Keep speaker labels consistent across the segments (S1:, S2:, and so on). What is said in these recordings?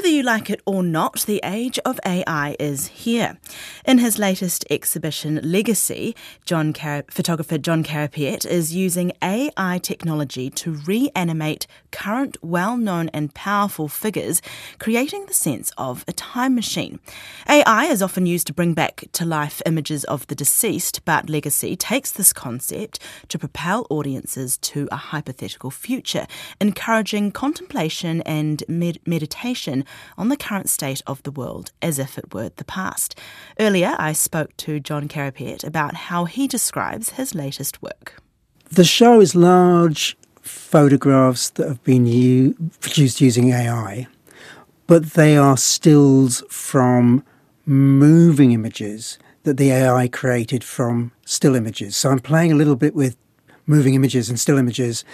S1: Whether you like it or not, the age of AI is here. In his latest exhibition, Legacy, Jon Car- photographer Jon Carapiet is using AI technology to reanimate current well known and powerful figures, creating the sense of a time machine. AI is often used to bring back to life images of the deceased, but Legacy takes this concept to propel audiences to a hypothetical future, encouraging contemplation and med- meditation on the current state of the world as if it were the past. Earlier, I spoke to Jon Carapiet about how he describes his latest work.
S2: The show is large photographs that have been u- produced using AI, but they are stills from moving images that the AI created from still images. So I'm playing a little bit with moving images and still images,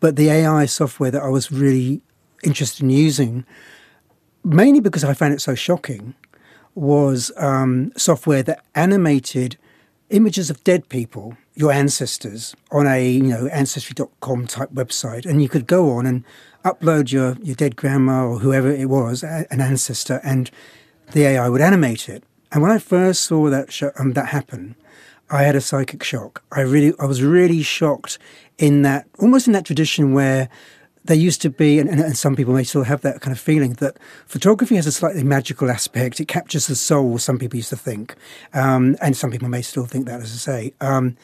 S2: but the AI software that I was really interested in using mainly because I found it so shocking, was um, software that animated images of dead people, your ancestors, on a you know ancestry.com type website, and you could go on and upload your your dead grandma or whoever it was, an ancestor, and the AI would animate it. And when I first saw that show, um, that happen, I had a psychic shock. I really, I was really shocked in that, almost in that tradition where there used to be, and, and, some people may still have that kind of feeling, that photography has a slightly magical aspect. It captures the soul, some people used to think. Um, and some people may still think that, as I say. Um,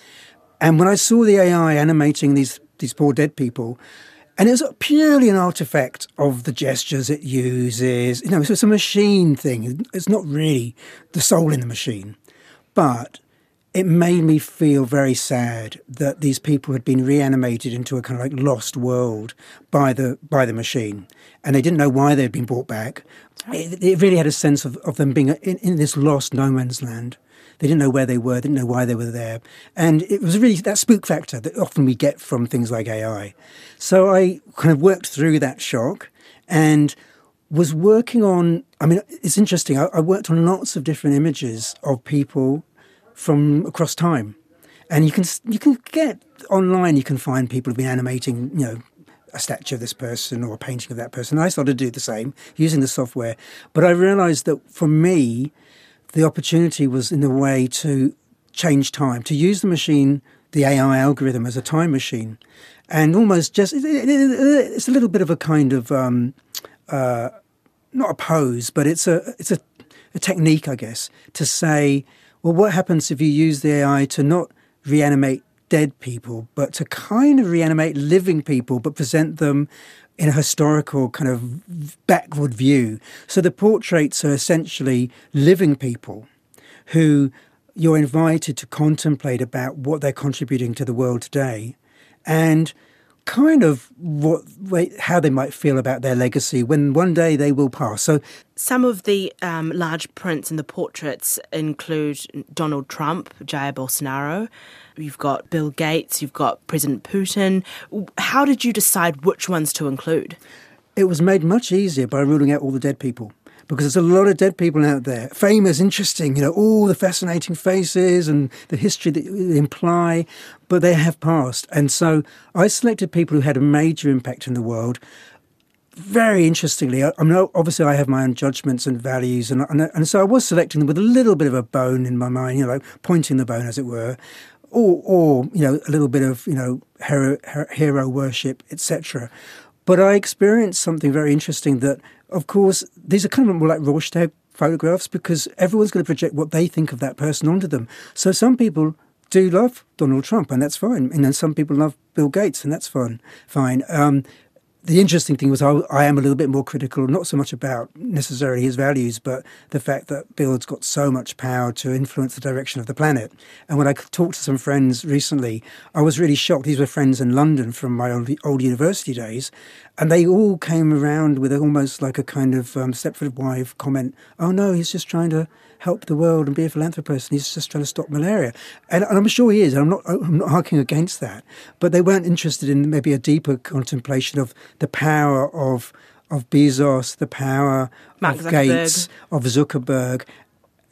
S2: and when I saw the AI animating these, these poor dead people, and it was purely an artifact of the gestures it uses. You know, so it's a machine thing. It's not really the soul in the machine. But it made me feel very sad that these people had been reanimated into a kind of like lost world by the by the machine, and they didn't know why they'd been brought back. It, it really had a sense of, of them being in, in, this lost no man's land. They didn't know where they were, They didn't know why they were there, and it was really that spook factor that often we get from things like AI. So I kind of worked through that shock and was working on. I mean, it's interesting. I, I worked on lots of different images of people from across time. And you can you can get online. You can find people who've been animating, you know, a statue of this person or a painting of that person. I started to do the same using the software, but I realised that for me, the opportunity was in a way to change time, to use the machine, the AI algorithm as a time machine, and almost just it, it, it, it's a little bit of a kind of um, uh, not a pose, but it's a it's a, a technique, I guess, to say well, what happens if you use the AI to not reanimate dead people, but to kind of reanimate living people, but present them in a historical kind of backward view? So the portraits are essentially living people who you're invited to contemplate about what they're contributing to the world today. And kind of what how they might feel about their legacy when one day they will pass. So
S1: some of the um, large prints and the portraits include Donald Trump, Jair Bolsonaro. You've got Bill Gates. You've got President Putin. How did you decide which ones to include?
S2: It was made much easier by ruling out all the dead people because there's a lot of dead people out there. Famous, interesting, you know, all the fascinating faces and the history that they imply, but they have passed. And so I selected people who had a major impact in the world. Very interestingly, I, am no obviously I have my own judgments and values, and, and, and so I was selecting them with a little bit of a bone in my mind, you know, like pointing the bone, as it were, or, or you know, a little bit of you know hero, hero worship, etc. But I experienced something very interesting that of course, these are kind of more like Rorschach photographs because everyone's going to project what they think of that person onto them. So some people do love Donald Trump, and that's fine. And then some people love Bill Gates, and that's fine. Fine. Um, the interesting thing was I, I, am a little bit more critical, not so much about necessarily his values, but the fact that Bill's got so much power to influence the direction of the planet. And when I talked to some friends recently, I was really shocked. These were friends in London from my old, old university days, and they all came around with almost like a kind of um, Stepford wife comment. Oh no, he's just trying to help the world and be a philanthropist, and he's just trying to stop malaria. And, and I'm sure he is. I'm not. I'm not arguing against that. But they weren't interested in maybe a deeper contemplation of the power of of Bezos, the power
S1: Mark
S2: of Gates, of Zuckerberg.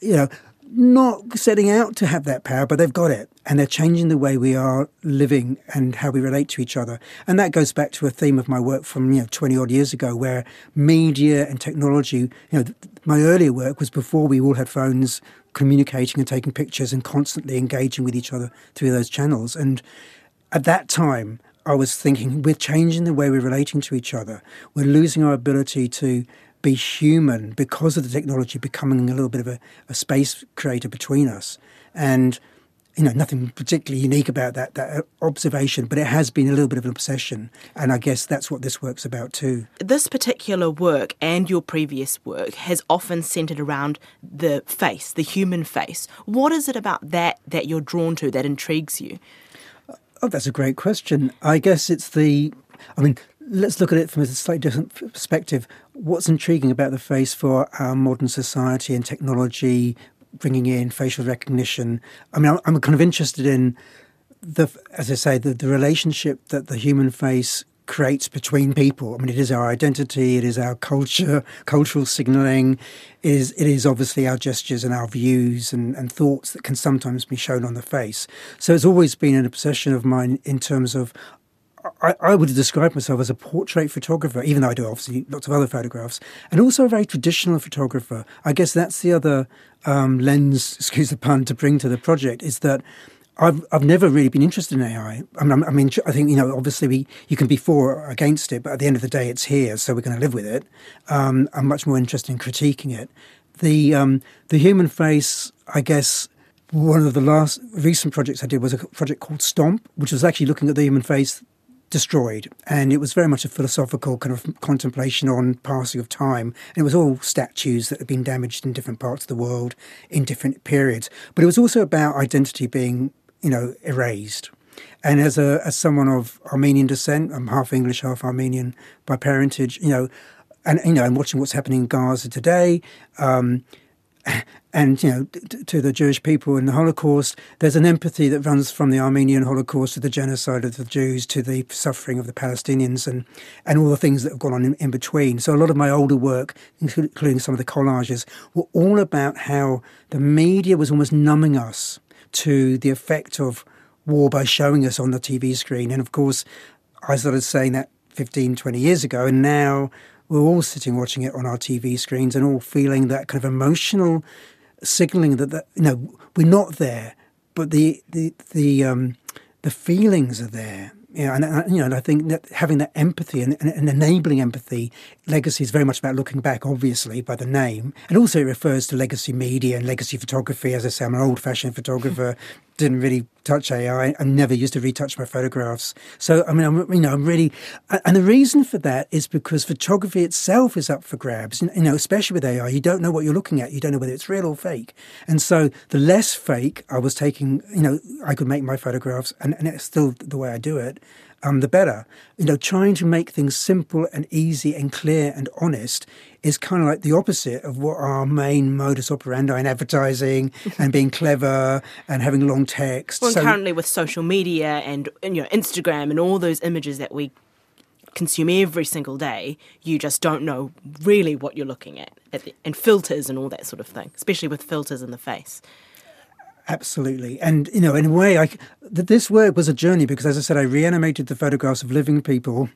S2: You know, not setting out to have that power, but they've got it. And they're changing the way we are living and how we relate to each other. And that goes back to a theme of my work from, you know, 20 odd years ago, where media and technology, you know, my earlier work was before we all had phones communicating and taking pictures and constantly engaging with each other through those channels. And at that time, I was thinking we're changing the way we're relating to each other. We're losing our ability to be human because of the technology becoming a little bit of a, a space creator between us. And you know, nothing particularly unique about that that uh, observation, but it has been a little bit of an obsession, and I guess that's what this work's about too.
S1: This particular work and your previous work has often centered around the face, the human face. What is it about that that you're drawn to that intrigues you?
S2: Oh, that's a great question. I guess it's the, I mean, let's look at it from a slightly different perspective. What's intriguing about the face for our modern society and technology, bringing in facial recognition? I mean, I'm kind of interested in the, as I say, the, the relationship that the human face creates between people. I mean, it is our identity, it is our culture, cultural signaling, it is, it is obviously our gestures and our views and, and thoughts that can sometimes be shown on the face. So it's always been an obsession of mine in terms of I, I, would describe myself as a portrait photographer, even though I do obviously lots of other photographs, and also a very traditional photographer. I guess that's the other um, lens, excuse the pun, to bring to the project is that I've I've never really been interested in AI. I mean, I I think you know, obviously, we you can be for or against it, but at the end of the day, it's here, so we're going to live with it. Um, I'm much more interested in critiquing it. The um, the human face, I guess. One of the last recent projects I did was a project called Stomp, which was actually looking at the human face destroyed. And it was very much a philosophical kind of contemplation on passing of time. And it was all statues that had been damaged in different parts of the world in different periods. But it was also about identity being, you know, erased. And as a as someone of Armenian descent, I'm half English, half Armenian by parentage, you know, and you know, I'm watching what's happening in Gaza today. Um, and you know to the Jewish people in the Holocaust. There's an empathy that runs from the Armenian Holocaust to the genocide of the Jews to the suffering of the Palestinians and and all the things that have gone on in, in between. So a lot of my older work, including some of the collages, were all about how the media was almost numbing us to the effect of war by showing us on the TV screen. And of course, I started saying that 15, 20 years ago, and now we're all sitting watching it on our TV screens and all feeling that kind of emotional signaling that, that you know we're not there, but the the the um, the feelings are there. You know, and, and you know, and I think that having that empathy and, and, and, enabling empathy, legacy is very much about looking back, obviously, by the name, and also it refers to legacy media and legacy photography. As I say, I'm an old-fashioned photographer, didn't really touch AI. I never used to retouch my photographs. So, I mean, I'm, you know, I'm really, and the reason for that is because photography itself is up for grabs. You know, especially with AI, you don't know what you're looking at. You don't know whether it's real or fake. And so, the less fake I was taking, you know, I could make my photographs, and, and it's still the way I do it um, the better. You know, trying to make things simple and easy and clear and honest is kind of like the opposite of what our main modus operandi in advertising and being clever and having long text.
S1: Well, so, currently with social media and you know Instagram and all those images that we consume every single day, you just don't know really what you're looking at, and filters and all that sort of thing, especially with filters in the face.
S2: Absolutely. And, you know, in a way, I, this work was a journey because, as I said, I reanimated the photographs of living people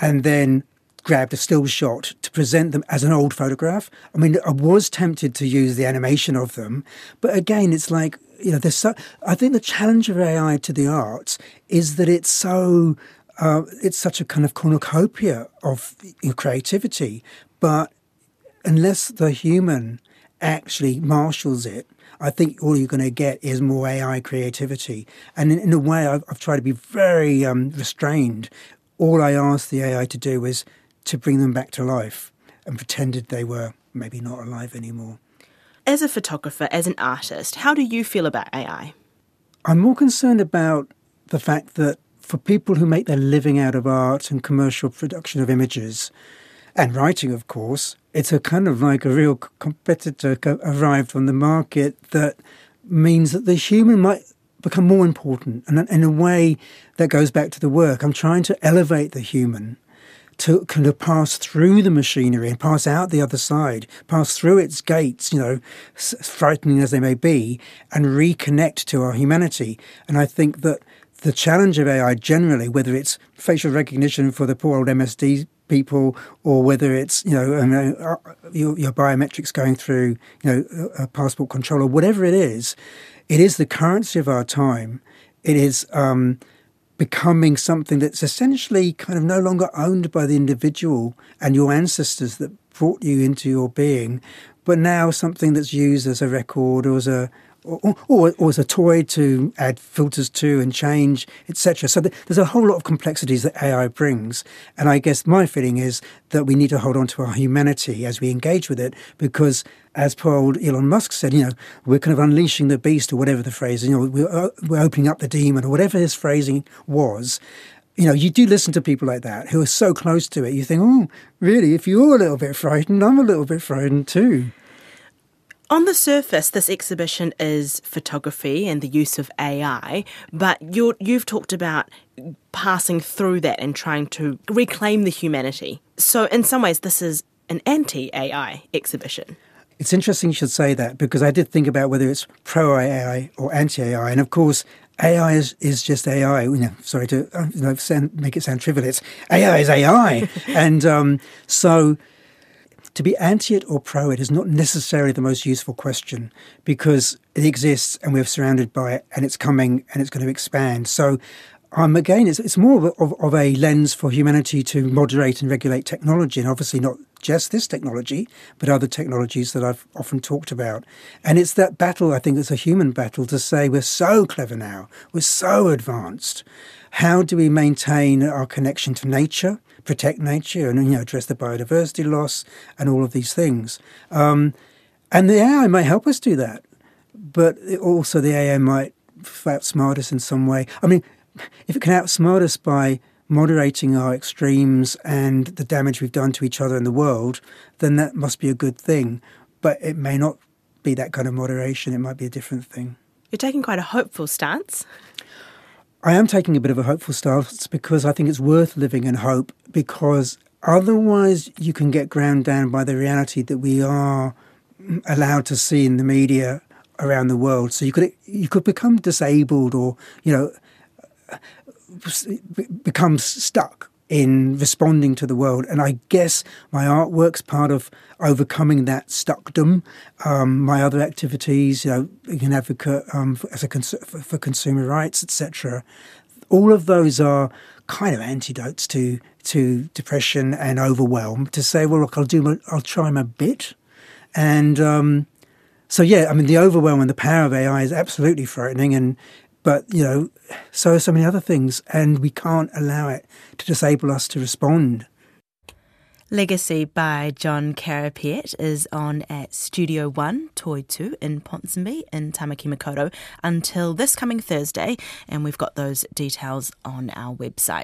S2: and then grabbed a still shot to present them as an old photograph. I mean, I was tempted to use the animation of them, but again, it's like, you know, there's so, I think the challenge of AI to the arts is that it's so, uh, it's such a kind of cornucopia of creativity, but unless the human actually marshals it, I think all you're going to get is more AI creativity. And in, in a way, I've, I've, tried to be very um, restrained. All I asked the AI to do was to bring them back to life and pretended they were maybe not alive anymore.
S1: As a photographer, as an artist, how do you feel about AI?
S2: I'm more concerned about the fact that for people who make their living out of art and commercial production of images, and writing, of course, it's a kind of like a real competitor arrived on the market that means that the human might become more important. And in a way that goes back to the work, I'm trying to elevate the human to kind of pass through the machinery and pass out the other side, pass through its gates, you know, frightening as they may be, and reconnect to our humanity. And I think that the challenge of AI generally, whether it's facial recognition for the poor old MSD people, or whether it's you know uh, your, your, biometrics going through you know a passport control or whatever it is, it is the currency of our time. It is um, becoming something that's essentially kind of no longer owned by the individual and your ancestors that brought you into your being, but now something that's used as a record or as a or, or, or, as a toy to add filters to and change, etc. So there's a whole lot of complexities that AI brings. And I guess my feeling is that we need to hold on to our humanity as we engage with it because, as poor old Elon Musk said, you know, we're kind of unleashing the beast or whatever the phrase, you know, we're, uh, we're opening up the demon or whatever his phrasing was you know, you do listen to people like that who are so close to it. You think, oh, really? If you're a little bit frightened, I'm a little bit frightened too.
S1: On the surface, this exhibition is photography and the use of AI, but you have talked about passing through that and trying to reclaim the humanity. So, in some ways, this is an anti AI exhibition.
S2: It's interesting you should say that because I did think about whether it's pro AI or anti AI. And of course, AI is, is just AI. You know, sorry to uh, you know, sound, make it sound trivial. It's AI is AI. and um, so to be anti it or pro it is not necessarily the most useful question because it exists and we're surrounded by it and it's coming and it's going to expand. So, um, again, it's, it's more of, of, of a lens for humanity to moderate and regulate technology, and obviously not just this technology, but other technologies that I've often talked about. And it's that battle, I think it's a human battle to say we're so clever now, we're so advanced. How do we maintain our connection to nature? Protect nature and you know address the biodiversity loss and all of these things. Um, and the AI might help us do that, but also the AI might outsmart us in some way. I mean, if it can outsmart us by moderating our extremes and the damage we've done to each other in the world, then that must be a good thing. But it may not be that kind of moderation. It might be a different thing.
S1: You're taking quite a hopeful stance.
S2: I am taking a bit of a hopeful stance because I think it's worth living in hope because otherwise you can get ground down by the reality that we are allowed to see in the media around the world. So you could you could become disabled or you know become stuck in responding to the world. And I guess my artwork's part of overcoming that stuckdom. Um, my other activities, you know, being an advocate um, for, as a cons- for consumer rights, etc. All of those are kind of antidotes to to depression and overwhelm. To say, well, look, I'll do, my, I'll try my bit, and um, so yeah, I mean, the overwhelm and the power of AI is absolutely frightening, and but, you know, so so many other things, and we can't allow it to disable us to respond.
S1: Legacy by Jon Carapiet is on at Studio One, Toi Tū in Ponsonby in Tamaki Makaurau until this coming Thursday, and we've got those details on our website.